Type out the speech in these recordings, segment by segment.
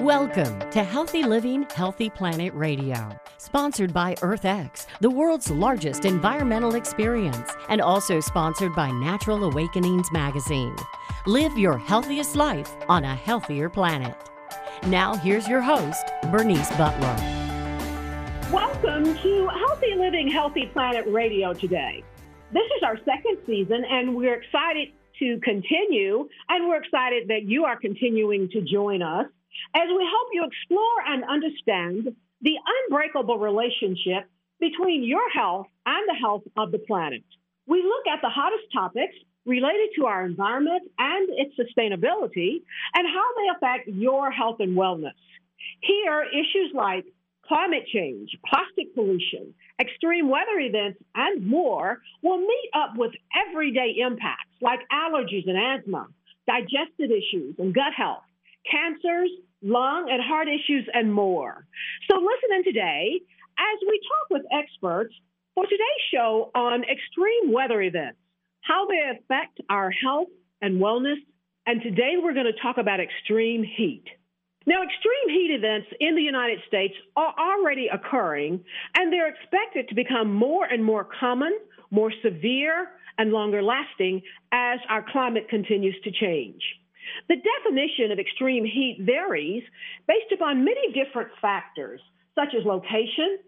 Welcome to Healthy Living, Healthy Planet Radio, sponsored by EarthX, the world's largest environmental experience, and also sponsored by Natural Awakenings magazine. Live your healthiest life on a healthier planet. Now, here's your host, Bernice Butler. Welcome to Healthy Living, Healthy Planet Radio today. This is our second season, and we're excited to continue, and we're excited that you are continuing to join us as we help you explore and understand the unbreakable relationship between your health and the health of the planet. We look at the hottest topics related to our environment and its sustainability and how they affect your health and wellness. Here, issues like climate change, plastic pollution, extreme weather events, and more will meet up with everyday impacts like allergies and asthma, digestive issues and gut health, cancers, lung and heart issues, and more. So listen in today as we talk with experts for today's show on extreme weather events, how they affect our health and wellness. And today we're going to talk about extreme heat. Now, extreme heat events in the United States are already occurring, and they're expected to become more and more common, more severe, and longer lasting as our climate continues to change. The definition of extreme heat varies based upon many different factors, such as location,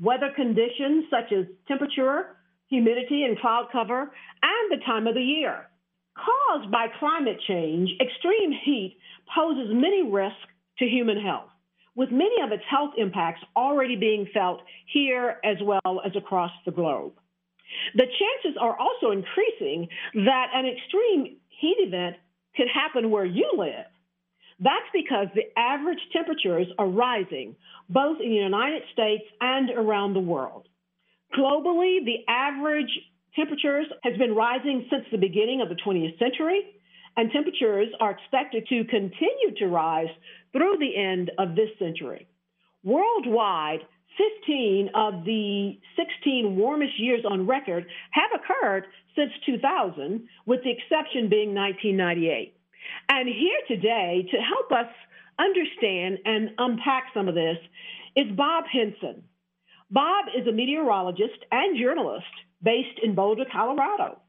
weather conditions such as temperature, humidity, and cloud cover, and the time of the year. Caused by climate change, extreme heat poses many risks to human health, with many of its health impacts already being felt here as well as across the globe. The chances are also increasing that an extreme heat event could happen where you live. That's because the average temperatures are rising both in the United States and around the world. Globally, the average temperatures has been rising since the beginning of the 20th century, and temperatures are expected to continue to rise through the end of this century. Worldwide, 15 of the 16 warmest years on record have occurred since 2000, with the exception being 1998. And here today to help us understand and unpack some of this is Bob Henson. Bob is a meteorologist and journalist based in Boulder, Colorado.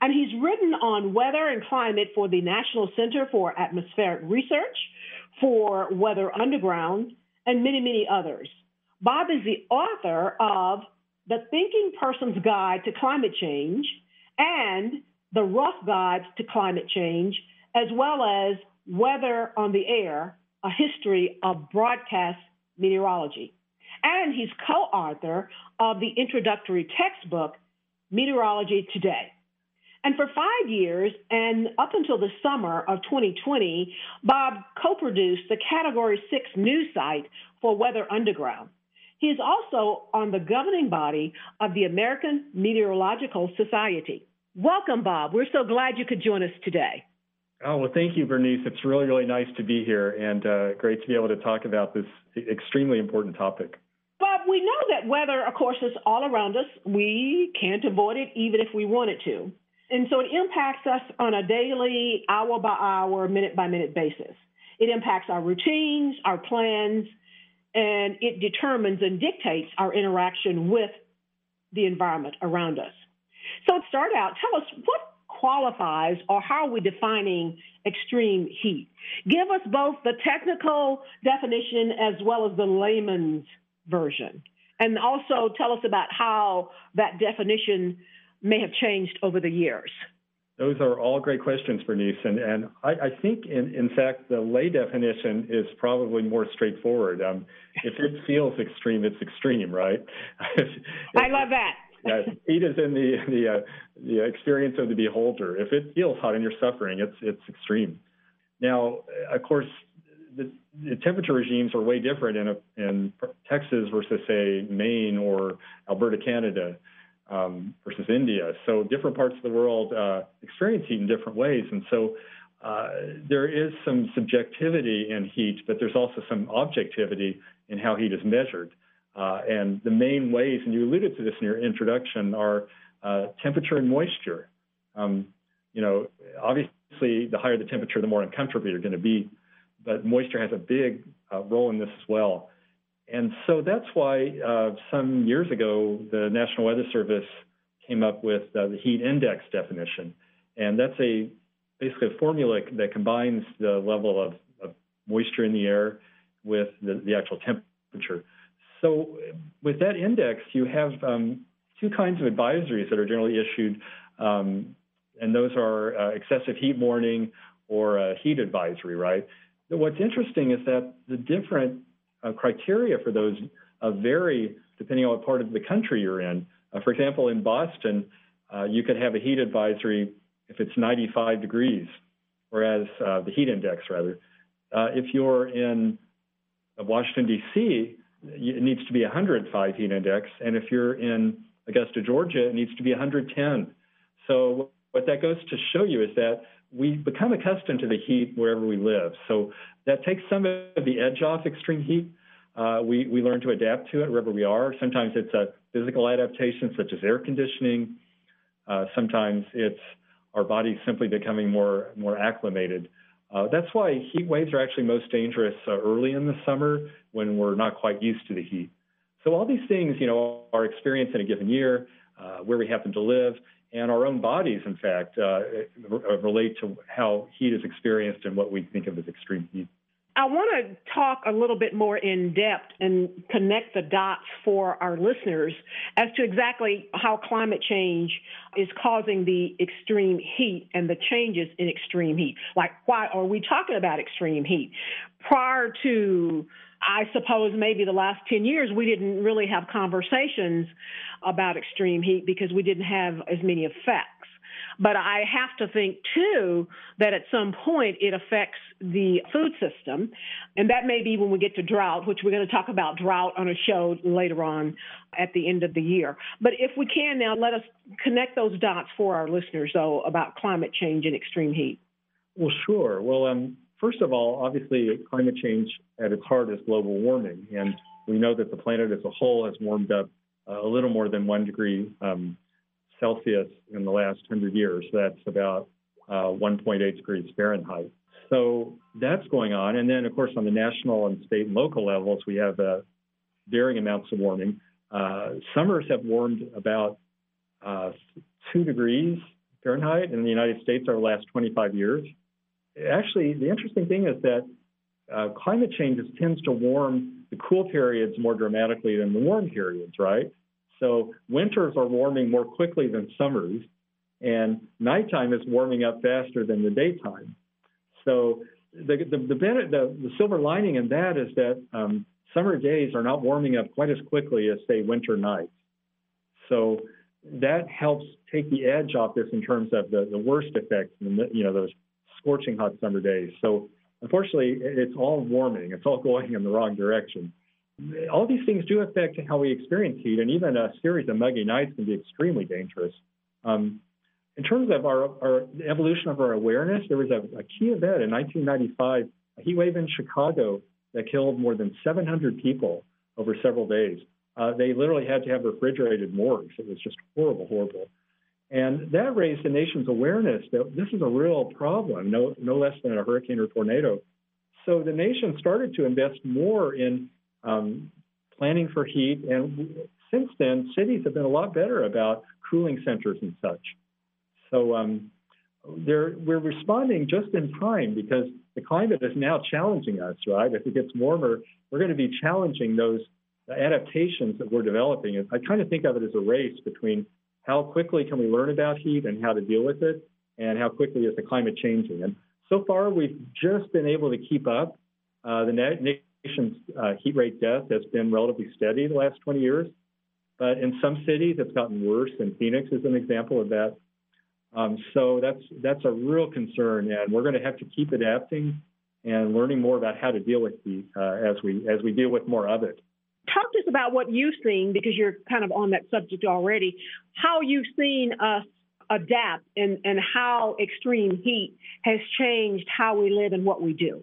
And he's written on weather and climate for the National Center for Atmospheric Research, for Weather Underground, and many, many others. Bob is the author of The Thinking Person's Guide to Climate Change and The Rough guides to Climate Change, as well as Weather on the Air, a history of broadcast meteorology. And he's co author of the introductory textbook, Meteorology Today. And for five years, and up until the summer of 2020, Bob co produced the Category 6 news site for Weather Underground. He is also on the governing body of the American Meteorological Society. Welcome, Bob. We're so glad you could join us today. Oh, well, thank you, Bernice. It's really, really nice to be here and uh, great to be able to talk about this extremely important topic. Bob, we know that weather, of course, is all around us. We can't avoid it even if we wanted to. And so it impacts us on a daily, hour by hour, minute by minute basis. It impacts our routines, our plans, and it determines and dictates our interaction with the environment around us. So, start out, tell us what qualifies or how are we defining extreme heat? Give us both the technical definition as well as the layman's version. And also tell us about how that definition may have changed over the years. Those are all great questions, Bernice. And, and I, I think, in, in fact, the lay definition is probably more straightforward. Um, if it feels extreme, it's extreme, right? I love that. Yeah, heat is in the the, uh, the experience of the beholder. If it feels hot and you're suffering, it's it's extreme. Now, of course, the, the temperature regimes are way different in a, in Texas versus say Maine or Alberta, Canada um, versus India. So different parts of the world uh, experience heat in different ways, and so uh, there is some subjectivity in heat, but there's also some objectivity in how heat is measured. Uh, and the main ways, and you alluded to this in your introduction, are uh, temperature and moisture. Um, you know, obviously, the higher the temperature, the more uncomfortable you're going to be. but moisture has a big uh, role in this as well. And so that's why uh, some years ago, the National Weather Service came up with uh, the heat index definition. And that's a basically a formula that combines the level of, of moisture in the air with the, the, actual temperature. So with that index, you have um, two kinds of advisories that are generally issued, um, and those are uh, excessive heat warning or a heat advisory, right? What's interesting is that the different uh, criteria for those uh, vary depending on what part of the country you're in. Uh, for example, in Boston, uh, you could have a heat advisory if it's 95 degrees, whereas uh, the heat index, rather. If you're in Washington, D.C., it needs to be 105 heat index. And if you're in Augusta, Georgia, it needs to be 110. So what that goes to show you is that we become accustomed to the heat wherever we live. So that takes some of the edge off extreme heat. Uh, we, we learn to adapt to it wherever we are. Sometimes it's a physical adaptation, such as air conditioning. Uh, sometimes it's our body simply becoming more, more acclimated. Uh, that's why heat waves are actually most dangerous uh, early in the summer when we're not quite used to the heat. So all these things, you know, our experience in a given year, uh, where we happen to live, and our own bodies, in fact, uh, relate to how heat is experienced and what we think of as extreme heat. I want to talk a little bit more in depth and connect the dots for our listeners as to exactly how climate change is causing the extreme heat and the changes in extreme heat. Like, why are we talking about extreme heat? Prior to, I suppose, maybe the last 10 years, we didn't really have conversations about extreme heat because we didn't have as many effects. But I have to think too that at some point it affects the food system. And that may be when we get to drought, which we're going to talk about drought on a show later on at the end of the year. But if we can now, let us connect those dots for our listeners, though, about climate change and extreme heat. Well, sure. Well, um, first of all, obviously, climate change at its heart is global warming. And we know that the planet as a whole has warmed up uh, a little more than one degree um, Celsius in the last 100 years. That's about uh, 1.8 degrees Fahrenheit. So that's going on. And then, of course, on the national and state and local levels, we have uh, varying amounts of warming. Uh, summers have warmed about uh, two degrees Fahrenheit in the United States over the last 25 years. Actually, the interesting thing is that uh, climate change tends to warm the cool periods more dramatically than the warm periods, right? So winters are warming more quickly than summers, and nighttime is warming up faster than the daytime. So the the the, the, the silver lining in that is that um, summer days are not warming up quite as quickly as say winter nights. So that helps take the edge off this in terms of the, the worst effects, you know, those scorching hot summer days. So unfortunately, it's all warming. It's all going in the wrong direction all these things do affect how we experience heat, and even a series of muggy nights can be extremely dangerous. Um, in terms of our, our evolution of our awareness, there was a, a, key event in 1995, a heat wave in Chicago that killed more than 700 people over several days. Uh, they literally had to have refrigerated morgues. It was just horrible, horrible. And that raised the nation's awareness that this is a real problem, no, no less than a hurricane or tornado. So the nation started to invest more in um, planning for heat. And since then, cities have been a lot better about cooling centers and such. So um, we're responding just in time because the climate is now challenging us, right? If it gets warmer, we're going to be challenging those adaptations that we're developing. I kind of think of it as a race between how quickly can we learn about heat and how to deal with it, and how quickly is the climate changing. And so far, we've just been able to keep up. Uh, the uh, heat rate death has been relatively steady the last 20 years, but in some cities it's gotten worse, and Phoenix is an example of that. Um, so that's that's a real concern, and we're going to have to keep adapting and learning more about how to deal with heat uh, as we as we deal with more of it. Talk to us about what you've seen because you're kind of on that subject already. How you've seen us adapt and, and how extreme heat has changed how we live and what we do.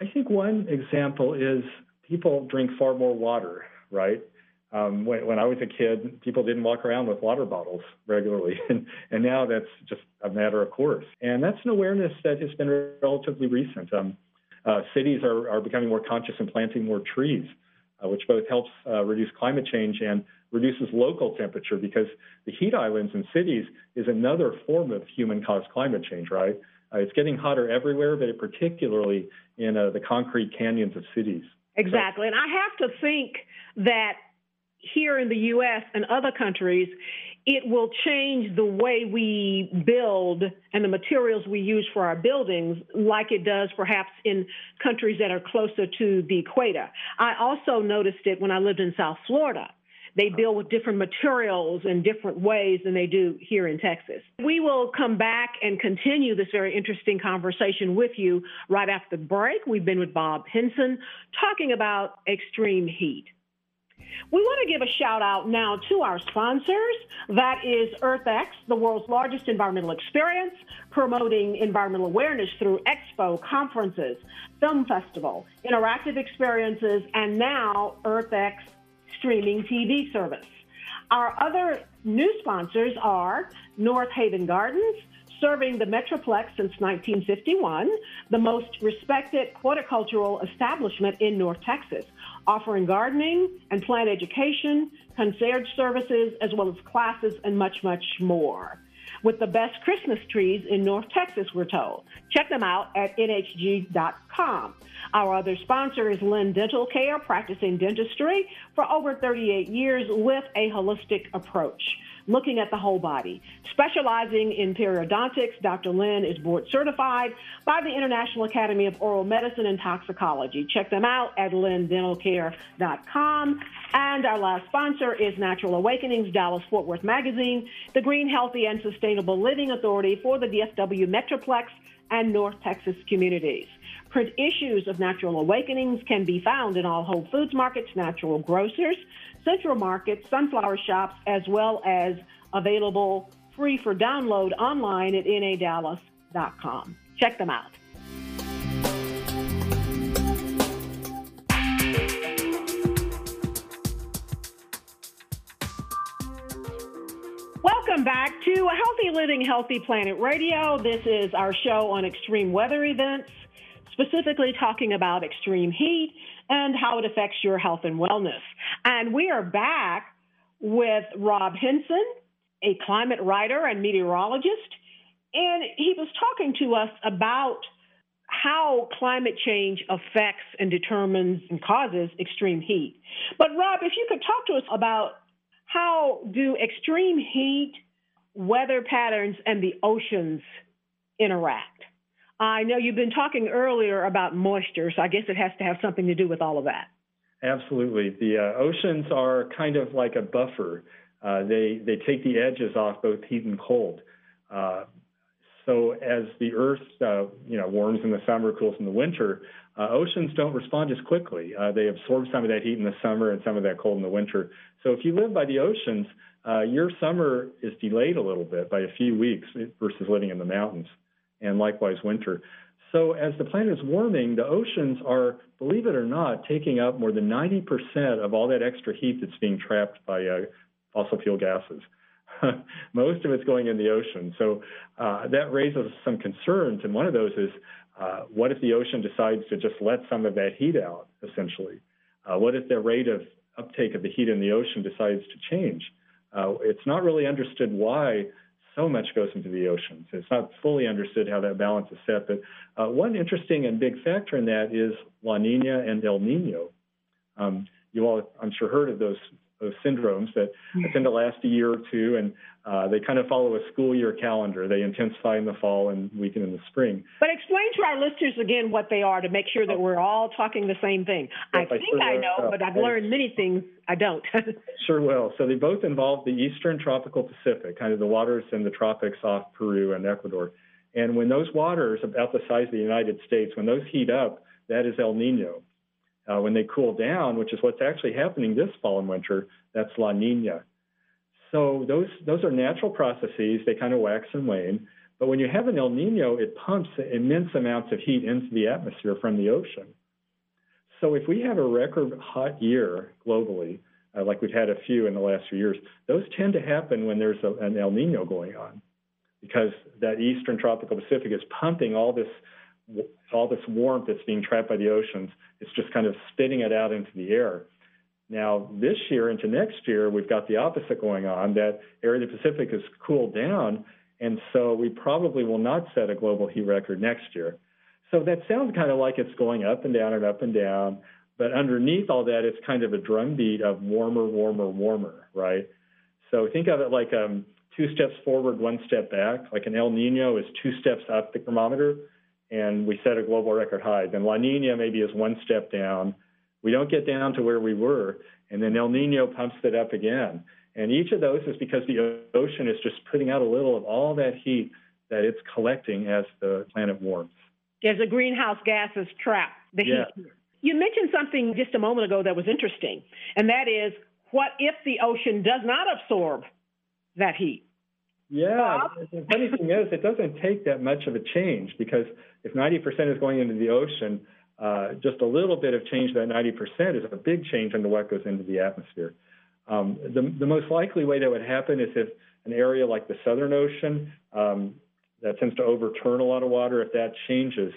I think one example is people drink far more water, right? Um, when, when, I was a kid, people didn't walk around with water bottles regularly, and, and, now that's just a matter of course. And that's an awareness that has been relatively recent. Um, Uh, cities are, are becoming more conscious and planting more trees, uh, which both helps uh, reduce climate change and reduces local temperature because the heat islands in cities is another form of human-caused climate change, right? Uh, it's getting hotter everywhere, but particularly in uh, the concrete canyons of cities. Exactly. So, and I have to think that here in the U.S. and other countries, it will change the way we build and the materials we use for our buildings, like it does perhaps in countries that are closer to the equator. I also noticed it when I lived in South Florida. They build with different materials in different ways than they do here in Texas. We will come back and continue this very interesting conversation with you right after the break. We've been with Bob Henson talking about extreme heat. We want to give a shout out now to our sponsors. That is EarthX, the world's largest environmental experience, promoting environmental awareness through expo, conferences, film festival, interactive experiences, and now EarthX streaming TV service. Our other new sponsors are North Haven Gardens, serving the Metroplex since 1951, the most respected horticultural establishment in North Texas, offering gardening and plant education, concierge services, as well as classes and much, much more with the best Christmas trees in North Texas, we're told. Check them out at nhg.com. Our other sponsor is Lynn Dental Care, practicing dentistry for over 38 years with a holistic approach looking at the whole body. Specializing in periodontics, Dr. Lynn is board certified by the International Academy of Oral Medicine and Toxicology. Check them out at lindentalcare.com. And our last sponsor is Natural Awakenings, Dallas Fort Worth Magazine, the green, healthy, and sustainable living authority for the DFW Metroplex and North Texas communities. Print issues of Natural Awakenings can be found in all Whole Foods markets, natural grocers, Central markets, Sunflower Shops, as well as available free for download online at nadallas.com. Check them out. Back to Healthy Living, Healthy Planet Radio. This is our show on extreme weather events, specifically talking about extreme heat and how it affects your health and wellness. And we are back with Rob Henson, a climate writer and meteorologist. And he was talking to us about how climate change affects and determines and causes extreme heat. But Rob, if you could talk to us about how do extreme heat, weather patterns, and the oceans interact? I know you've been talking earlier about moisture, so I guess it has to have something to do with all of that. Absolutely. The uh, oceans are kind of like a buffer. Uh, they they take the edges off both heat and cold. Uh, so as the Earth, uh, you know, warms in the summer, cools in the winter, uh, oceans don't respond as quickly. Uh, they absorb some of that heat in the summer and some of that cold in the winter. So if you live by the oceans, your summer is delayed a little bit by a few weeks versus living in the mountains and likewise winter. So as the planet is warming, the oceans are, believe it or not, taking up more than 90% of all that extra heat that's being trapped by uh, fossil fuel gases. Most of it's going in the ocean. So uh, that raises some concerns, and one of those is, uh, what if the ocean decides to just let some of that heat out, essentially? Uh, what if the rate of uptake of the heat in the ocean decides to change? Uh, it's not really understood why so much goes into the oceans. It's not fully understood how that balance is set, but uh, one interesting and big factor in that is La Nina and El Nino. Um, you all, I'm sure, heard of those those syndromes that tend to last a year or two, and uh, they kind of follow a school year calendar. They intensify in the fall and weaken in the spring. But explain to our listeners again what they are to make sure that oh. we're all talking the same thing. I think I, I know, but I've learned many things I don't. sure will. So they both involve the eastern tropical Pacific, kind of the waters in the tropics off Peru and Ecuador. And when those waters, about the size of the United States, when those heat up, that is El Nino. Uh, when they cool down, which is what's actually happening this fall and winter, that's La Nina. So those those are natural processes. They kind of wax and wane. But when you have an El Nino, it pumps immense amounts of heat into the atmosphere from the ocean. So if we have a record hot year globally, uh, like we've had a few in the last few years, those tend to happen when there's a, an El Nino going on, because that eastern tropical Pacific is pumping all this all this warmth that's being trapped by the oceans, it's just kind of spitting it out into the air. Now, this year into next year, we've got the opposite going on. That area of the Pacific has cooled down, and so we probably will not set a global heat record next year. So that sounds kind of like it's going up and down and up and down, but underneath all that, it's kind of a drumbeat of warmer, warmer, warmer, right? So think of it like um, two steps forward, one step back. Like an El Nino is two steps up the thermometer, and we set a global record high. Then La Nina maybe is one step down. We don't get down to where we were, and then El Nino pumps it up again. And each of those is because the ocean is just putting out a little of all that heat that it's collecting as the planet warms. As the greenhouse gases trap the yeah. heat. You mentioned something just a moment ago that was interesting, and that is what if the ocean does not absorb that heat? Yeah, the funny thing is, it doesn't take that much of a change because if 90% is going into the ocean, uh, just a little bit of change that 90% is a big change into what goes into the atmosphere. Um, the, the, most likely way that would happen is if an area like the Southern Ocean um, that tends to overturn a lot of water, if that changes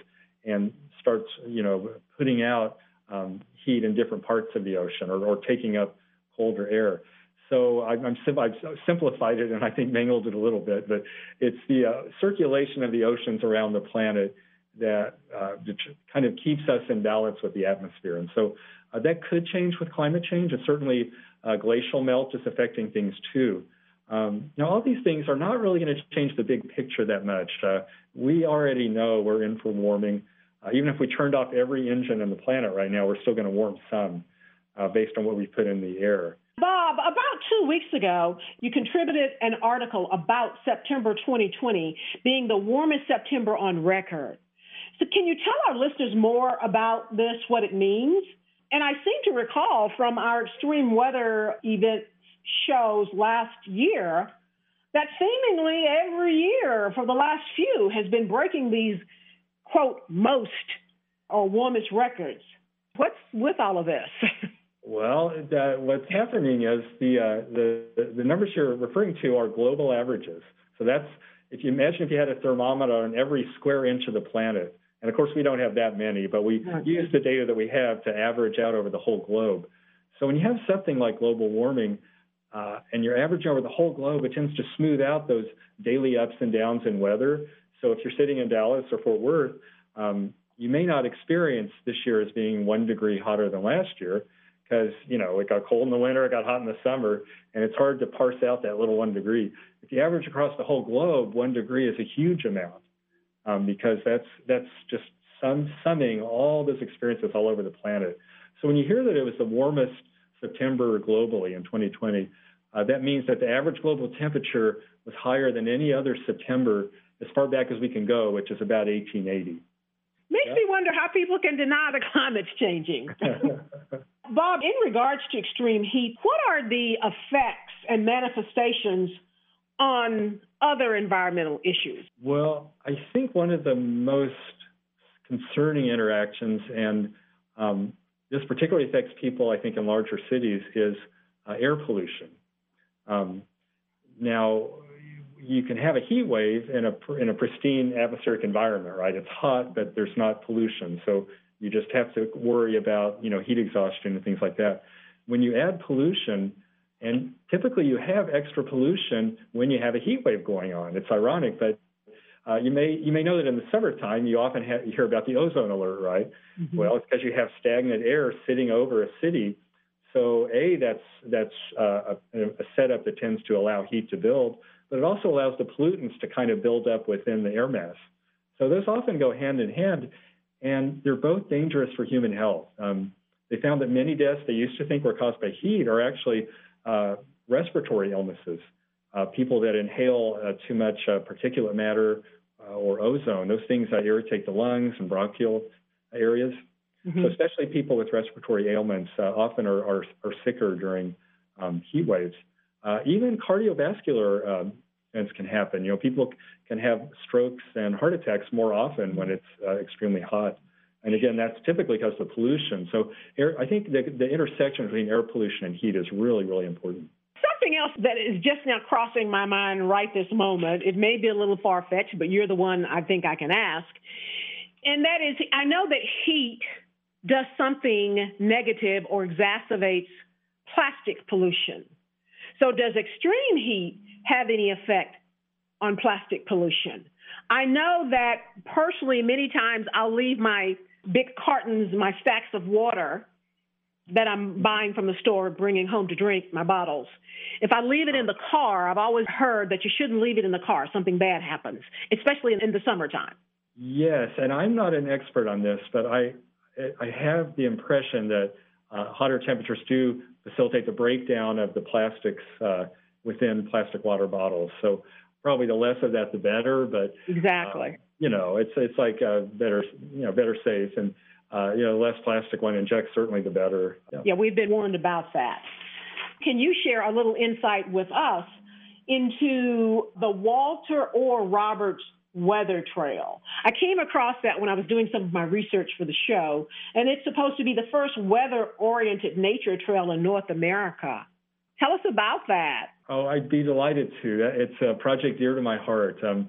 and starts, you know, putting out um, heat in different parts of the ocean or, or taking up colder air. So I'm, I'm, I've simplified it and I think mangled it a little bit, but it's the uh, circulation of the oceans around the planet that uh, kind of keeps us in balance with the atmosphere. And so uh, that could change with climate change, and certainly uh, glacial melt is affecting things too. Um, now, all these things are not really going to change the big picture that much. Uh, we already know we're in for warming. Uh, even if we turned off every engine on the planet right now, we're still going to warm some uh, based on what we put in the air. Bob, about two weeks ago, you contributed an article about September 2020 being the warmest September on record. So, can you tell our listeners more about this, what it means? And I seem to recall from our extreme weather event shows last year that seemingly every year for the last few has been breaking these, quote, most or warmest records. What's with all of this? Well, what's happening is the, uh, the the numbers you're referring to are global averages. So that's if you imagine if you had a thermometer on every square inch of the planet, and of course we don't have that many, but we use the data that we have to average out over the whole globe. So when you have something like global warming, uh, and you're averaging over the whole globe, it tends to smooth out those daily ups and downs in weather. So if you're sitting in Dallas or Fort Worth, um, you may not experience this year as being one degree hotter than last year because you know it got cold in the winter, it got hot in the summer, and it's hard to parse out that little one degree. If you average across the whole globe, one degree is a huge amount um, because that's that's just sum, summing all those experiences all over the planet. So when you hear that it was the warmest September globally in 2020, uh, that means that the average global temperature was higher than any other September as far back as we can go, which is about 1880. Makes yeah. me wonder how people can deny the climate's changing. Bob, in regards to extreme heat, what are the effects and manifestations on other environmental issues? Well, I think one of the most concerning interactions, and um, this particularly affects people, I think, in larger cities, is uh, air pollution. Um, now, you can have a heat wave in a in a pristine atmospheric environment, right? It's hot, but there's not pollution, so you just have to worry about you know heat exhaustion and things like that. When you add pollution, and typically you have extra pollution when you have a heat wave going on. It's ironic, but uh, you may you may know that in the summertime you often have, you hear about the ozone alert, right? Mm-hmm. Well, it's because you have stagnant air sitting over a city. So a that's that's uh, a, a setup that tends to allow heat to build but it also allows the pollutants to kind of build up within the air mass. So those often go hand in hand, and they're both dangerous for human health. Um, they found that many deaths they used to think were caused by heat are actually uh, respiratory illnesses. Uh, people that inhale uh, too much uh, particulate matter uh, or ozone, those things that irritate the lungs and bronchial areas. Mm-hmm. So especially people with respiratory ailments uh, often are, are, are, sicker during um, heat waves. Uh, even cardiovascular um, can happen. You know, people can have strokes and heart attacks more often when it's uh, extremely hot. And again, that's typically because of pollution. So air, I think the, the intersection between air pollution and heat is really, really important. Something else that is just now crossing my mind right this moment, it may be a little far fetched, but you're the one I think I can ask. And that is, I know that heat does something negative or exacerbates plastic pollution. So, does extreme heat have any effect on plastic pollution? I know that personally, many times I'll leave my big cartons, my stacks of water that I'm buying from the store, bringing home to drink, my bottles. If I leave it in the car, I've always heard that you shouldn't leave it in the car. Something bad happens, especially in the summertime. Yes, and I'm not an expert on this, but I I have the impression that uh, hotter temperatures do facilitate the breakdown of the plastics uh, within plastic water bottles. So probably the less of that, the better. But exactly, uh, you know, it's it's like uh, better you know better safe and uh, you know less plastic when inject certainly the better. Yeah. yeah, we've been warned about that. Can you share a little insight with us into the Walter Orr Roberts weather trail. I came across that when I was doing some of my research for the show, and it's supposed to be the first weather oriented nature trail in North America. Tell us about that. Oh, I'd be delighted to. It's a project dear to my heart. Um,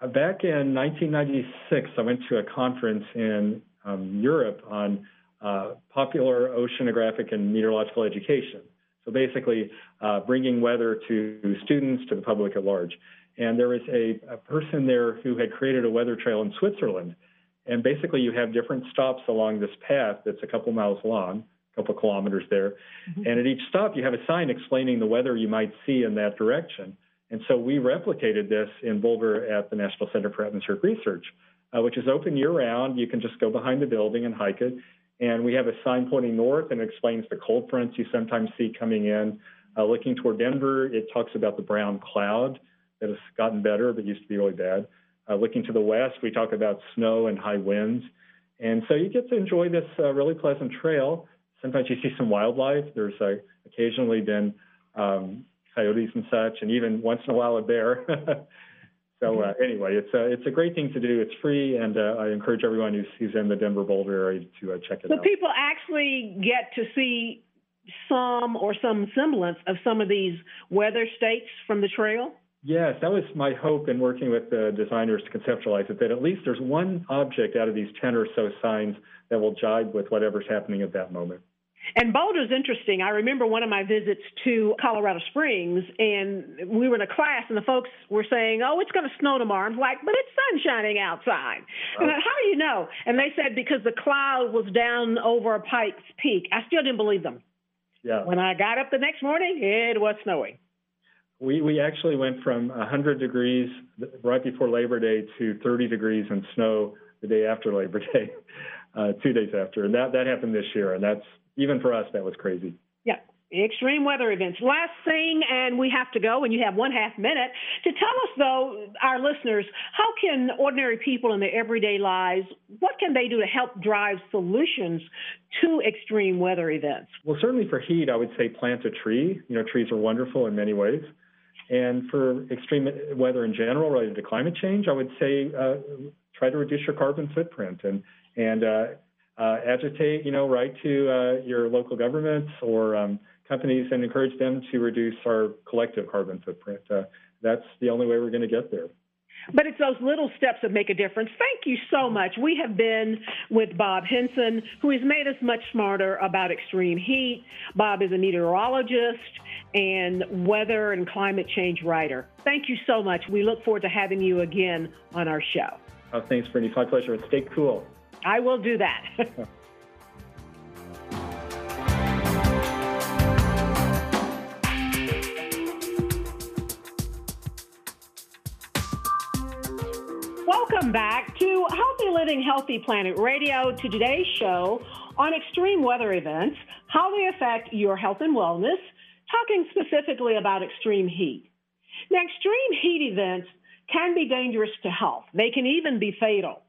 back in 1996, I went to a conference in um, Europe on uh, popular oceanographic and meteorological education. So basically, uh, bringing weather to students, to the public at large. And there was a, a person there who had created a weather trail in Switzerland. And basically, you have different stops along this path that's a couple miles long, couple kilometers there. Mm-hmm. And at each stop, you have a sign explaining the weather you might see in that direction. And so we replicated this in Boulder at the National Center for Atmospheric Research, uh, which is open year round. You can just go behind the building and hike it. And we have a sign pointing north and explains the cold fronts you sometimes see coming in. Uh, looking toward Denver, it talks about the brown cloud that has gotten better, but used to be really bad. Uh, looking to the west, we talk about snow and high winds. And so you get to enjoy this uh, really pleasant trail. Sometimes you see some wildlife. There's uh, occasionally been um, coyotes and such, and even once in a while a bear. so uh, anyway, it's a, it's a great thing to do. It's free, and uh, I encourage everyone who's, who's in the Denver Boulder area to uh, check it so out. So people actually get to see some or some semblance of some of these weather states from the trail? Yes, that was my hope in working with the designers to conceptualize it, that at least there's one object out of these 10 or so signs that will jibe with whatever's happening at that moment. And Boulder's interesting. I remember one of my visits to Colorado Springs, and we were in a class, and the folks were saying, "Oh, it's going to snow tomorrow." I'm like, "But it's sun shining outside." And I, how do you know? And they said because the cloud was down over Pikes Peak. I still didn't believe them. Yeah. When I got up the next morning, it was snowing. We, we actually went from 100 degrees right before Labor Day to 30 degrees and snow the day after Labor Day, uh, two days after. And that, that happened this year. And that's, even for us, that was crazy. Yeah. Extreme weather events. Last thing, and we have to go, and you have one half minute to tell us, though, our listeners, how can ordinary people in their everyday lives, what can they do to help drive solutions to extreme weather events? Well, certainly for heat, I would say plant a tree. You know, trees are wonderful in many ways. And for extreme weather in general related to climate change, I would say uh, try to reduce your carbon footprint and and uh, uh, agitate, you know, write to uh, your local governments or um, companies and encourage them to reduce our collective carbon footprint. Uh, that's the only way we're going to get there. But it's those little steps that make a difference. Thank you so much. We have been with Bob Henson, who has made us much smarter about extreme heat. Bob is a meteorologist and weather and climate change writer. Thank you so much. We look forward to having you again on our show. Oh, thanks, Brittany. It's my pleasure. Stay cool. I will do that. Welcome back to Healthy Living, Healthy Planet Radio, to today's show on extreme weather events, how they affect your health and wellness, talking specifically about extreme heat. Now, extreme heat events can be dangerous to health. They can even be fatal.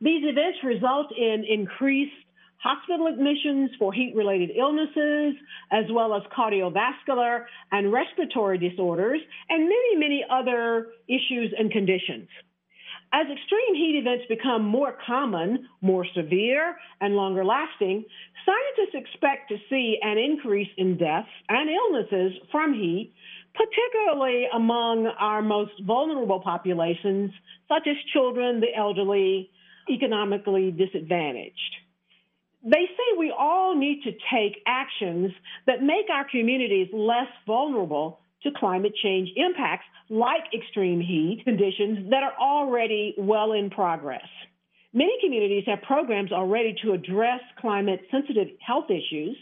These events result in increased hospital admissions for heat related illnesses, as well as cardiovascular and respiratory disorders, and many, many other issues and conditions. As extreme heat events become more common, more severe, and longer lasting, scientists expect to see an increase in deaths and illnesses from heat, particularly among our most vulnerable populations, such as children, the elderly, economically disadvantaged. They say we all need to take actions that make our communities less vulnerable to climate change impacts like extreme heat conditions that are already well in progress. Many communities have programs already to address climate sensitive health issues.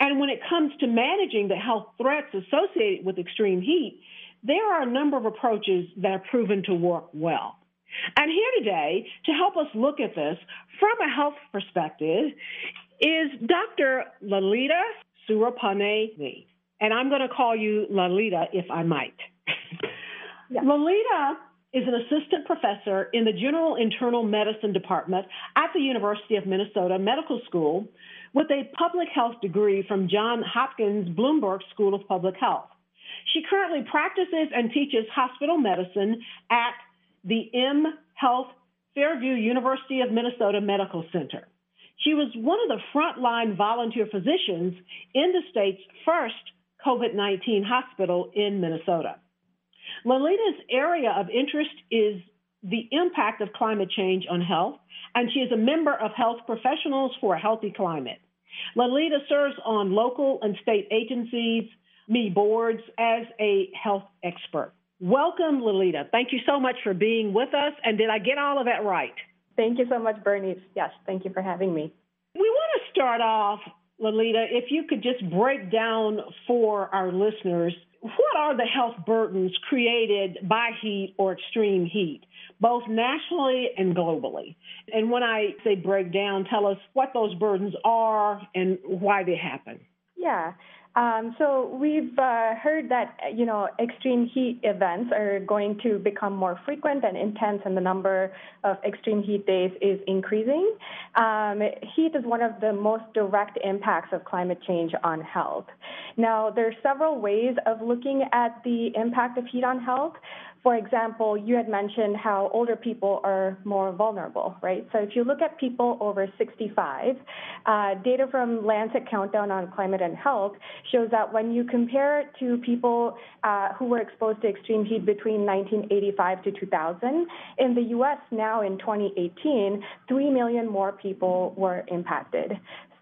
And when it comes to managing the health threats associated with extreme heat, there are a number of approaches that are proven to work well. And here today to help us look at this from a health perspective is Dr. Lalita Surapane. And I'm going to call you Lalita if I might. yeah. Lalita is an assistant professor in the General Internal Medicine Department at the University of Minnesota Medical School with a public health degree from Johns Hopkins Bloomberg School of Public Health. She currently practices and teaches hospital medicine at the M Health Fairview University of Minnesota Medical Center. She was one of the frontline volunteer physicians in the state's first COVID 19 hospital in Minnesota. Lalita's area of interest is the impact of climate change on health, and she is a member of Health Professionals for a Healthy Climate. Lalita serves on local and state agencies, me boards as a health expert. Welcome, Lalita. Thank you so much for being with us. And did I get all of that right? Thank you so much, Bernice. Yes, thank you for having me. We want to start off, Lalita, if you could just break down for our listeners what are the health burdens created by heat or extreme heat, both nationally and globally? And when I say break down, tell us what those burdens are and why they happen. Yeah. Um, so we've uh, heard that you know extreme heat events are going to become more frequent and intense, and the number of extreme heat days is increasing. Um, heat is one of the most direct impacts of climate change on health. Now, there are several ways of looking at the impact of heat on health. For example, you had mentioned how older people are more vulnerable, right? So if you look at people over 65, uh, data from Lancet Countdown on Climate and Health shows that when you compare it to people uh, who were exposed to extreme heat between 1985 to 2000, in the US now in 2018, 3 million more people were impacted.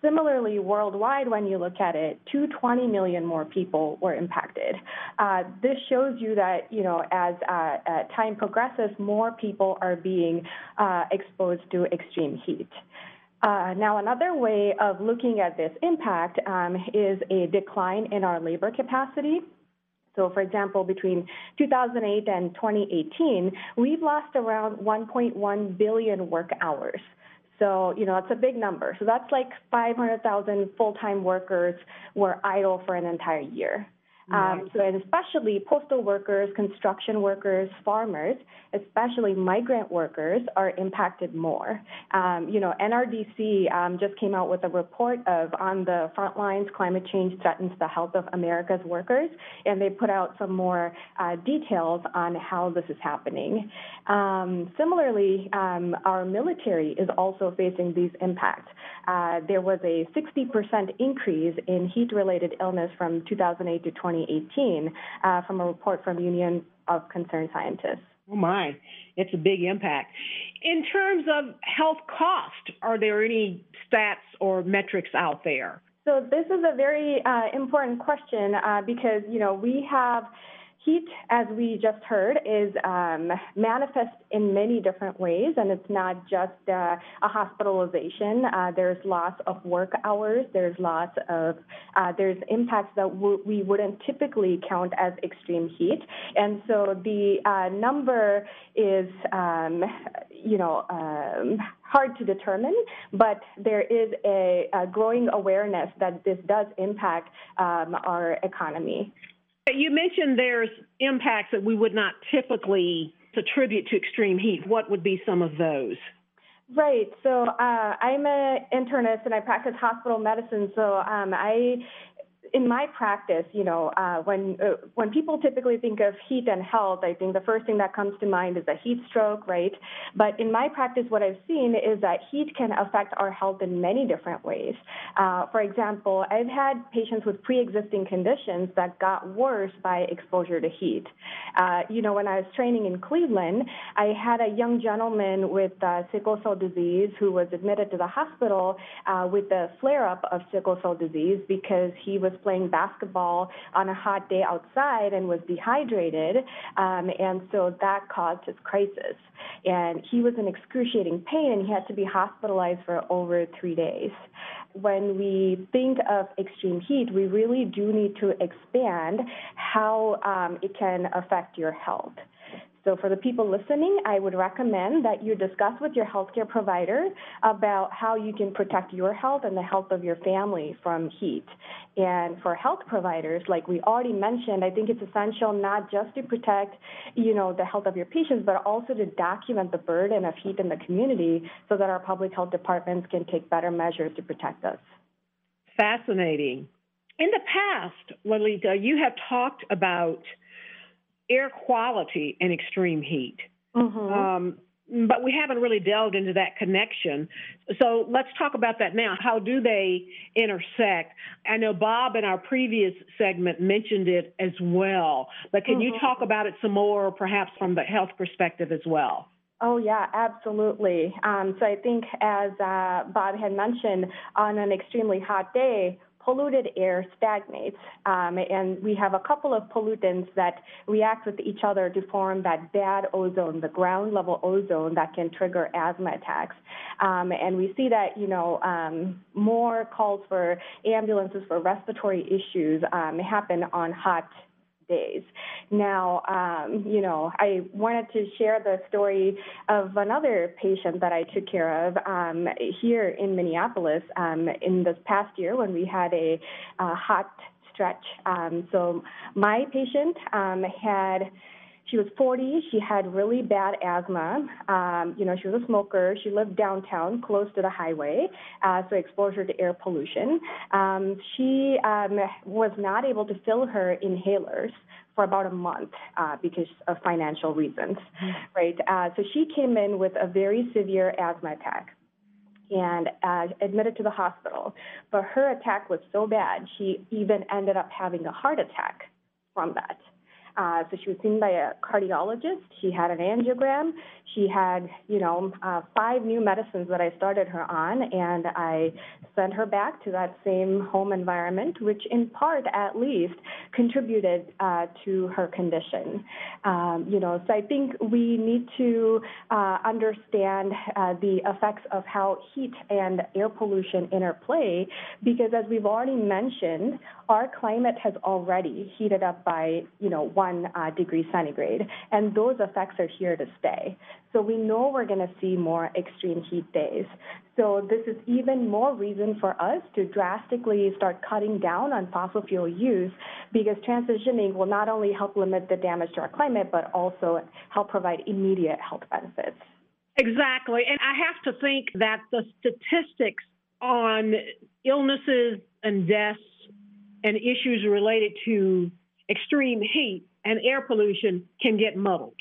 Similarly, worldwide, when you look at it, 220 million more people were impacted. Uh, this shows you that, you know, as uh, uh, time progresses, more people are being uh, exposed to extreme heat. Uh, now, another way of looking at this impact um, is a decline in our labor capacity. So, for example, between 2008 and 2018, we've lost around 1.1 billion work hours. So, you know, that's a big number. So that's like 500,000 full-time workers were idle for an entire year. Um, so, and especially postal workers, construction workers, farmers, especially migrant workers, are impacted more. Um, you know, NRDC um, just came out with a report of on the front lines, climate change threatens the health of America's workers, and they put out some more uh, details on how this is happening. Um, similarly, um, our military is also facing these impacts. Uh, there was a 60% increase in heat-related illness from 2008 to 20. 2018 uh, from a report from Union of Concerned Scientists. Oh my, it's a big impact. In terms of health cost, are there any stats or metrics out there? So this is a very uh, important question uh, because you know we have Heat, as we just heard, is um, manifest in many different ways, and it's not just uh, a hospitalization. Uh, there's loss of work hours. There's loss of uh, there's impacts that w- we wouldn't typically count as extreme heat, and so the uh, number is, um, you know. Um, hard to determine, but there is a, a, growing awareness that this does impact um, our economy. You mentioned there's impacts that we would not typically attribute to extreme heat. What would be some of those? Right. So uh, I'm an internist and I practice hospital medicine. So um, I in my practice, you know, uh, when uh, when people typically think of heat and health, I think the first thing that comes to mind is a heat stroke, right? But in my practice, what I've seen is that heat can affect our health in many different ways. Uh, for example, I've had patients with pre-existing conditions that got worse by exposure to heat. Uh, you know, when I was training in Cleveland, I had a young gentleman with uh, sickle cell disease who was admitted to the hospital uh, with a flare-up of sickle cell disease because he was playing basketball on a hot day outside and was dehydrated, um, and so that caused his crisis. And he was in excruciating pain, and he had to be hospitalized for over three days. When we think of extreme heat, we really do need to expand how um, it can affect your health. So for the people listening, I would recommend that you discuss with your healthcare provider about how you can protect your health and the health of your family from heat. And for health providers, like we already mentioned, I think it's essential not just to protect, you know, the health of your patients, but also to document the burden of heat in the community so that our public health departments can take better measures to protect us. Fascinating. In the past, Lalita, you have talked about air quality and extreme heat. Mm-hmm. Um, but we haven't really delved into that connection. So let's talk about that now. How do they intersect? I know Bob in our previous segment mentioned it as well, but can mm-hmm. you talk about it some more, perhaps from the health perspective as well? Oh, yeah, absolutely. Um, so I think, as uh, Bob had mentioned, on an extremely hot day, polluted air stagnates. Um, and we have a couple of pollutants that react with each other to form that bad ozone, the ground level ozone that can trigger asthma attacks. Um, and we see that, you know, um, more calls for ambulances for respiratory issues um, happen on hot days. Now, um, you know, I wanted to share the story of another patient that I took care of um, here in Minneapolis um, in this past year when we had a, a hot stretch. Um, so my patient um, had she was 40. She had really bad asthma. Um, you know, she was a smoker. She lived downtown, close to the highway, uh, so exposure to air pollution. Um, she um, was not able to fill her inhalers for about a month uh, because of financial reasons, mm-hmm. right? Uh, so she came in with a very severe asthma attack and uh, admitted to the hospital. But her attack was so bad, she even ended up having a heart attack from that. Uh, so she was seen by a cardiologist. She had an angiogram. She had, you know, uh, five new medicines that I started her on, and I sent her back to that same home environment, which in part, at least, contributed uh, to her condition. Um, you know, so I think we need to uh, understand uh, the effects of how heat and air pollution interplay, because as we've already mentioned, our climate has already heated up by, you know, one uh, degree centigrade, and those effects are here to stay. So we know we're going to see more extreme heat days. So this is even more reason for us to drastically start cutting down on fossil fuel use because transitioning will not only help limit the damage to our climate, but also help provide immediate health benefits. Exactly. And I have to think that the statistics on illnesses and deaths and issues related to extreme heat and air pollution can get muddled.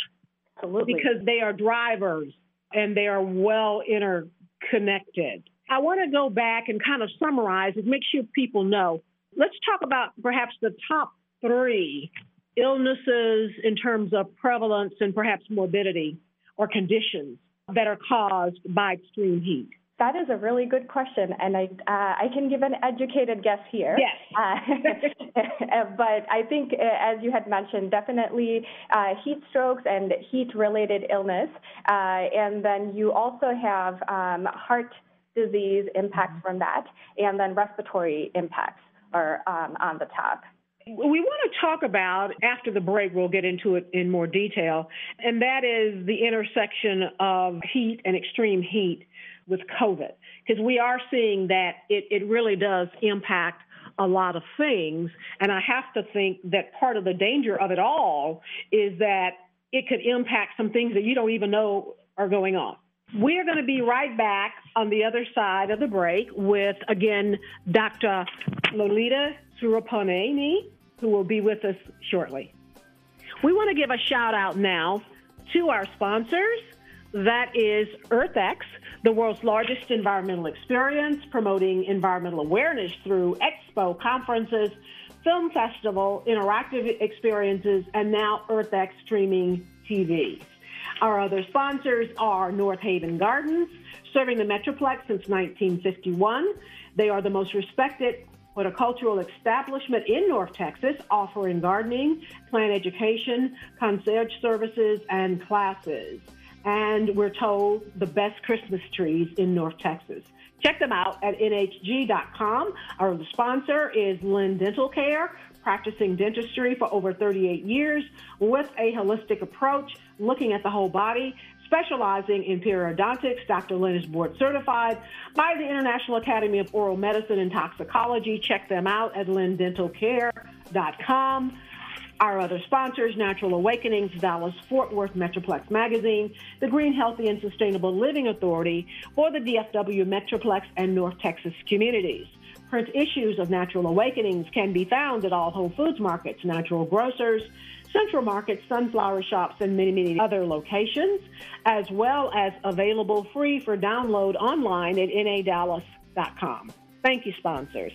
Absolutely. Because they are drivers and they are well interconnected. I want to go back and kind of summarize and make sure people know. Let's talk about perhaps the top three illnesses in terms of prevalence and perhaps morbidity or conditions that are caused by extreme heat. That is a really good question, and I uh, I can give an educated guess here. Yes. Uh, but I think, uh, as you had mentioned, definitely uh, heat strokes and heat-related illness, uh, and then you also have um, heart disease impacts from that, and then respiratory impacts are um, on the top. We want to talk about, after the break, we'll get into it in more detail, and that is the intersection of heat and extreme heat with COVID, because we are seeing that it, it really does impact a lot of things. And I have to think that part of the danger of it all is that it could impact some things that you don't even know are going on. We're going to be right back on the other side of the break with, again, Dr. Lalita Surapaneni, who will be with us shortly. We want to give a shout out now to our sponsors. That is EarthX, the world's largest environmental experience, promoting environmental awareness through expo conferences, film festival, interactive experiences, and now EarthX streaming TV. Our other sponsors are North Haven Gardens, serving the Metroplex since 1951. They are the most respected horticultural establishment in North Texas, offering gardening, plant education, concierge services, and classes. And we're told the best Christmas trees in North Texas. Check them out at nhg.com. Our sponsor is Lynn Dental Care, practicing dentistry for over 38 years with a holistic approach, looking at the whole body specializing in periodontics. Dr. Lynn is board certified by the International Academy of Oral Medicine and Toxicology. Check them out at lindentalcare.com. Our other sponsors, Natural Awakenings, Dallas Fort Worth Metroplex Magazine, the Green, Healthy, and Sustainable Living Authority for the DFW Metroplex and North Texas communities. Print issues of Natural Awakenings can be found at all Whole Foods markets, natural grocers, Central Market, Sunflower Shops, and many, many other locations, as well as available free for download online at nadallas.com. Thank you, sponsors.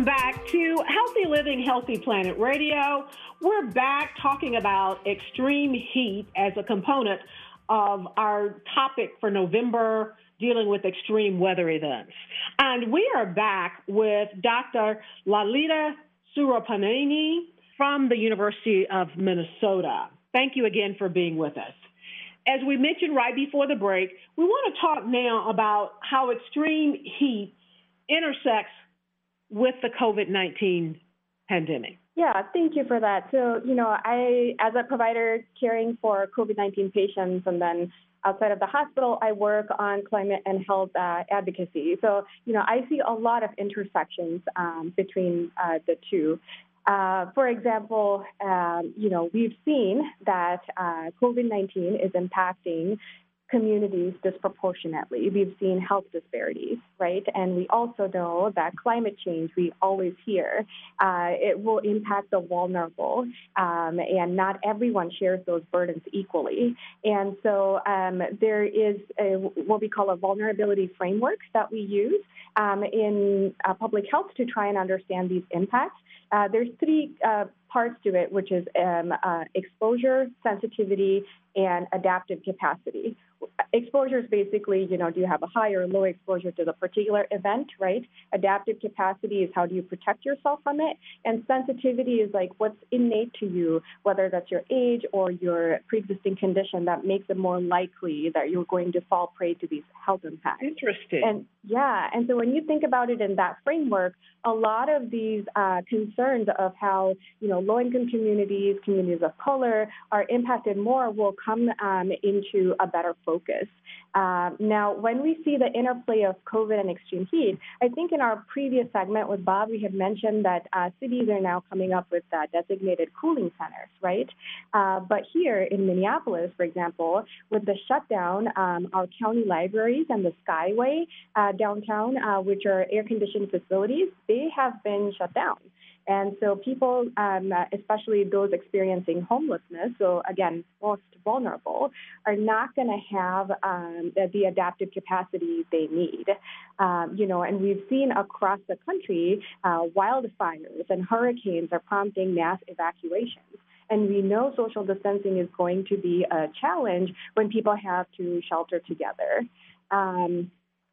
Welcome back to Healthy Living, Healthy Planet Radio. We're back talking about extreme heat as a component of our topic for November dealing with extreme weather events. And we are back with Dr. Lalita Surapaneni from the University of Minnesota. Thank you again for being with us. As we mentioned right before the break, we want to talk now about how extreme heat intersects with the COVID 19 pandemic. Yeah, thank you for that. So, you know, I, as a provider caring for COVID 19 patients and then outside of the hospital, I work on climate and health uh, advocacy. So, you know, I see a lot of intersections um, between uh, the two. Uh, for example, um, you know, we've seen that uh, COVID 19 is impacting communities disproportionately. We've seen health disparities, right? And we also know that climate change, we always hear, uh, it will impact the vulnerable, um, and not everyone shares those burdens equally. And so um, there is a, what we call a vulnerability framework that we use um, in uh, public health to try and understand these impacts. Uh, there's three uh, parts to it, which is um, uh, exposure, sensitivity, and adaptive capacity exposure is basically, you know, do you have a high or low exposure to the particular event, right? Adaptive capacity is how do you protect yourself from it? And sensitivity is like what's innate to you, whether that's your age or your pre-existing condition that makes it more likely that you're going to fall prey to these health impacts. Interesting. And yeah, and so when you think about it in that framework, a lot of these uh, concerns of how, you know, low-income communities, communities of color are impacted more will come um, into a better focus focus. Um, now, when we see the interplay of COVID and extreme heat, I think in our previous segment with Bob, we had mentioned that uh, cities are now coming up with uh, designated cooling centers, right? Uh, but here in Minneapolis, for example, with the shutdown, um, our county libraries and the Skyway uh, downtown, uh, which are air conditioned facilities, they have been shut down. And so people, um, especially those experiencing homelessness, so again, most vulnerable, are not going to have um, the, the, adaptive capacity they need. Um, you know, and we've seen across the country uh, wildfires and hurricanes are prompting mass evacuations. And we know social distancing is going to be a challenge when people have to shelter together. Um,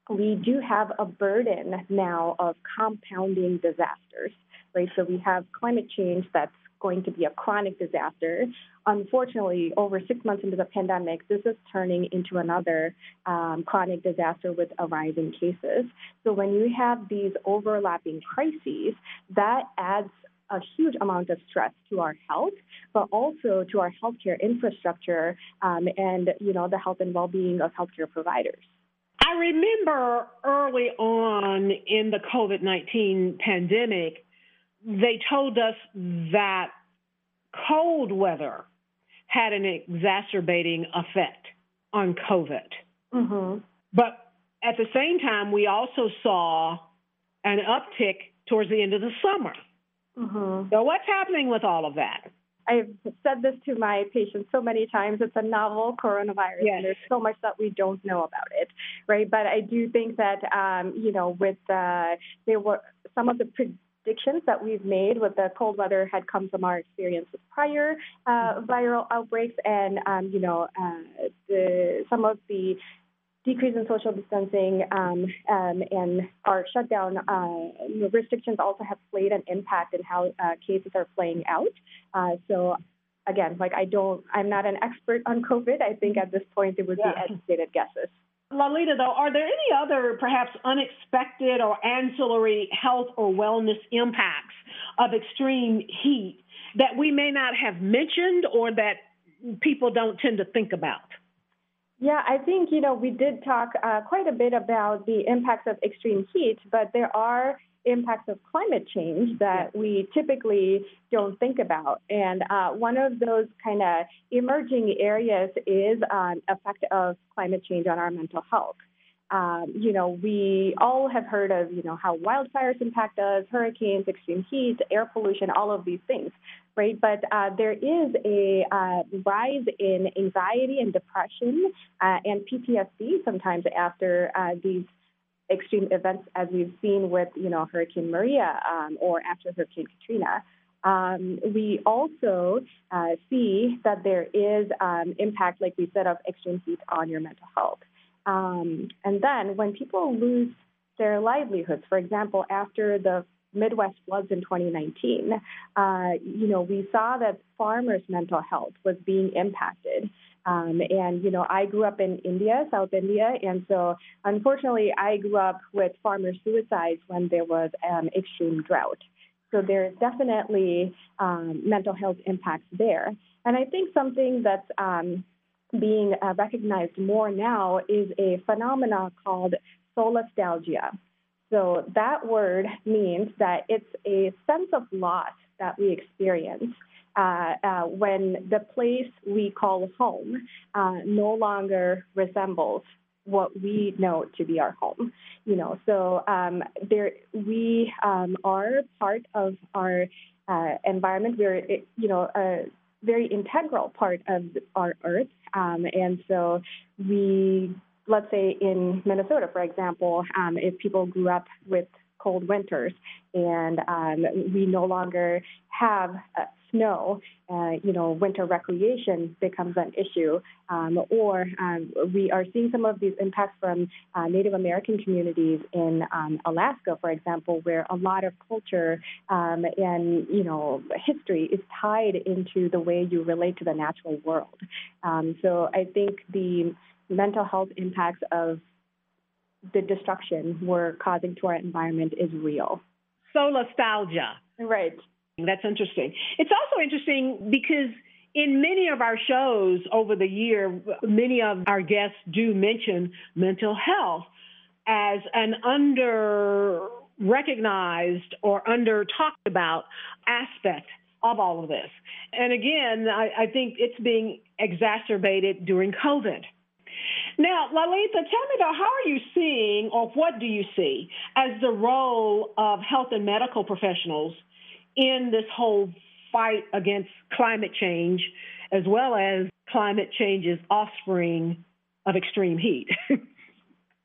we do have a burden now of compounding disasters right? So we have climate change that's going to be a chronic disaster. Unfortunately, over six months into the pandemic, this is turning into another um, chronic disaster with a rise in cases. So when you have these overlapping crises, that adds a huge amount of stress to our health, but also to our healthcare infrastructure um, and you know the health and well-being of healthcare providers. I remember early on in the COVID 19 pandemic, they told us that cold weather had an exacerbating effect on COVID. Mm-hmm. But at the same time, we also saw an uptick towards the end of the summer. Mm-hmm. So, what's happening with all of that? I've said this to my patients so many times. It's a novel coronavirus, yes. and there's so much that we don't know about it, right? But I do think that, um, you know, with uh, there were some of the predictions that we've made with the cold weather had come from our experience with prior uh, viral outbreaks, and um, you know, uh, the, some of the decrease in social distancing um, um, and our shutdown uh, restrictions also have played an impact in how uh, cases are playing out. Uh, so again, like I don't, I'm not an expert on COVID. I think at this point it would Yeah. be educated guesses. Lalita, though, are there any other perhaps unexpected or ancillary health or wellness impacts of extreme heat that we may not have mentioned or that people don't tend to think about? Yeah, I think, you know, we did talk uh, quite a bit about the impacts of extreme heat, but there are impacts of climate change that we typically don't think about. And uh, one of those kind of emerging areas is um, effect of climate change on our mental health. Um, you know, we all have heard of, you know, how wildfires impact us, hurricanes, extreme heat, air pollution, all of these things, right? But uh, there is a uh, rise in anxiety and depression uh, and PTSD sometimes after uh, these extreme events, as we've seen with, you know, Hurricane Maria um, or after Hurricane Katrina. Um, we also uh, see that there is um, impact, like we said, of extreme heat on your mental health. Um, and then when people lose their livelihoods, for example, after the Midwest floods in 2019, uh, you know, we saw that farmers' mental health was being impacted. Um, and, you know, I grew up in India, South India, and so unfortunately, I grew up with farmer suicides when there was um, extreme drought. So there's definitely um, mental health impacts there. And I think something that's um, being uh, recognized more now is a phenomenon called solastalgia. So that word means that it's a sense of loss that we experience uh, uh, when the place we call home uh, no longer resembles what we know to be our home. You know, so um, there we um, are part of our uh, environment. We're you know a very integral part of our earth, um, and so we let's say in Minnesota, for example, um, if people grew up with cold winters and um, we no longer have uh, snow, uh, you know, winter recreation becomes an issue. Um, or um, we are seeing some of these impacts from uh, Native American communities in um, Alaska, for example, where a lot of culture um, and, you know, history is tied into the way you relate to the natural world. Um, so I think the mental health impacts of the destruction we're causing to our environment is real. Solastalgia. Right. That's interesting. It's also interesting because in many of our shows over the year, many of our guests do mention mental health as an under recognized or under talked about aspect of all of this. And again, I, I think it's being exacerbated during COVID. Now, Lalita, tell me though, how are you seeing, or what do you see as the role of health and medical professionals in this whole fight against climate change, as well as climate change's offspring of extreme heat?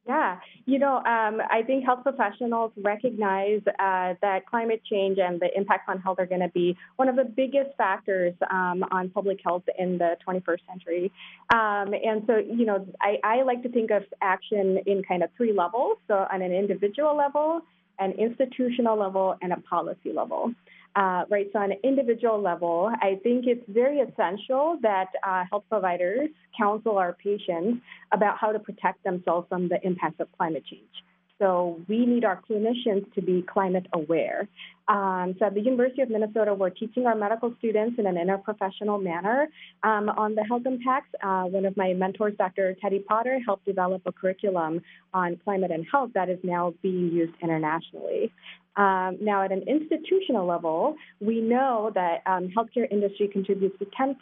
Yeah, you know, um, I think health professionals recognize uh, that climate change and the impacts on health are going to be one of the biggest factors um, on public health in the 21st century. Um, and so, you know, I, I like to think of action in kind of three levels. So, on an individual level, an institutional level, and a policy level. Uh, right, so on an individual level, I think it's very essential that uh, health providers counsel our patients about how to protect themselves from the impacts of climate change. So we need our clinicians to be climate aware. Um, so at the University of Minnesota, we're teaching our medical students in an interprofessional manner um, on the health impacts. Uh, one of my mentors, Dr. Teddie Potter, helped develop a curriculum on climate and health that is now being used internationally. Um, now, at an institutional level, we know that um, healthcare industry contributes to 10%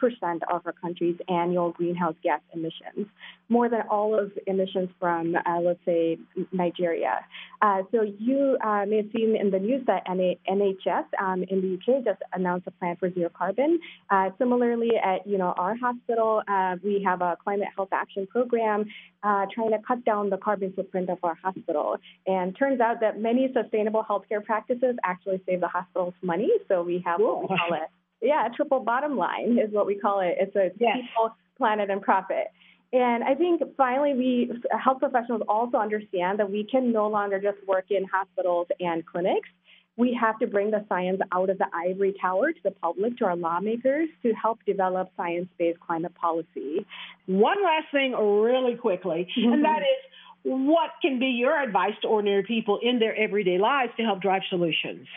of our country's annual greenhouse gas emissions, more than all of emissions from, uh, let's say, Nigeria. Uh, so you uh, may have seen in the news that NHS um, in the UK just announced a plan for zero carbon. Uh, similarly, at you know our hospital, uh, we have a climate health action program uh, trying to cut down the carbon footprint of our hospital. And turns out that many sustainable healthcare practices actually save the hospitals money. So we have what we call it, yeah, a triple bottom line is what we call it. It's a people, planet, and profit. And I think finally, we health professionals also understand that we can no longer just work in hospitals and clinics. We have to bring the science out of the ivory tower to the public, to our lawmakers, to help develop science based climate policy. One last thing, really quickly, and that is what can be your advice to ordinary people in their everyday lives to help drive solutions?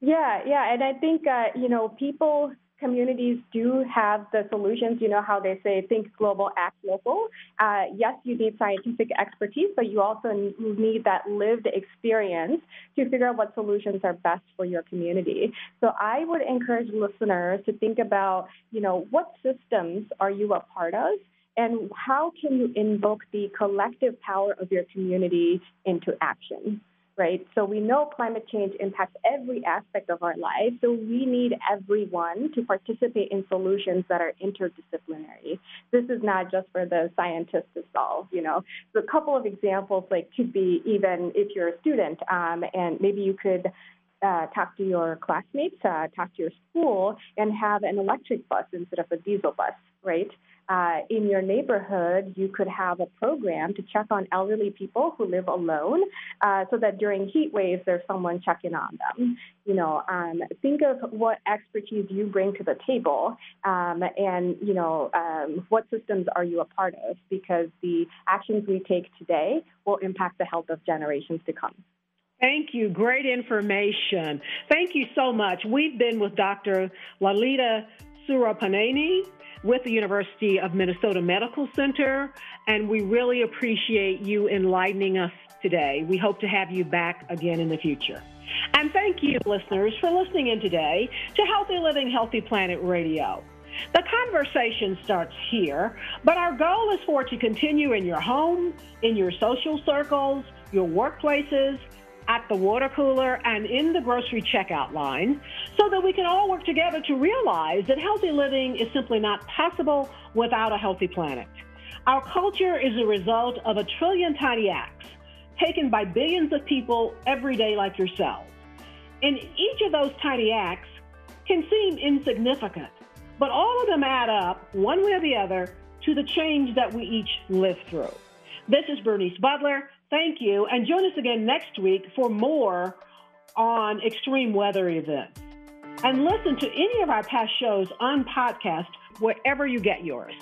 Yeah, yeah, and I think uh, you know people communities do have the solutions. You know how they say think global, act local. Uh, yes, you need scientific expertise, but you also need that lived experience to figure out what solutions are best for your community. So I would encourage listeners to think about, you know, what systems are you a part of? And how can you invoke the collective power of your community into action? right? So we know climate change impacts every aspect of our lives. So we need everyone to participate in solutions that are interdisciplinary. This is not just for the scientists to solve, you know. So a couple of examples like could be even if you're a student um, and maybe you could uh, talk to your classmates, uh, talk to your school, and have an electric bus instead of a diesel bus, right? Uh, in your neighborhood, you could have a program to check on elderly people who live alone uh, so that during heat waves, there's someone checking on them. You know, um, think of what expertise you bring to the table um, and, you know, um, what systems are you a part of because the actions we take today will impact the health of generations to come. Thank you. Great information. Thank you so much. We've been with Dr. Lalita Surapaneni with the University of Minnesota Medical Center, and we really appreciate you enlightening us today. We hope to have you back again in the future. And thank you, listeners, for listening in today to Healthy Living, Healthy Planet Radio. The conversation starts here, but our goal is for it to continue in your home, in your social circles, your workplaces, at the water cooler and in the grocery checkout line so that we can all work together to realize that healthy living is simply not possible without a healthy planet. Our culture is a result of a trillion tiny acts taken by billions of people every day, like yourselves. And each of those tiny acts can seem insignificant, but all of them add up, one way or the other, to the change that we each live through. This is Bernice Butler. Thank you. And join us again next week for more on extreme weather events. And listen to any of our past shows on podcast wherever you get yours.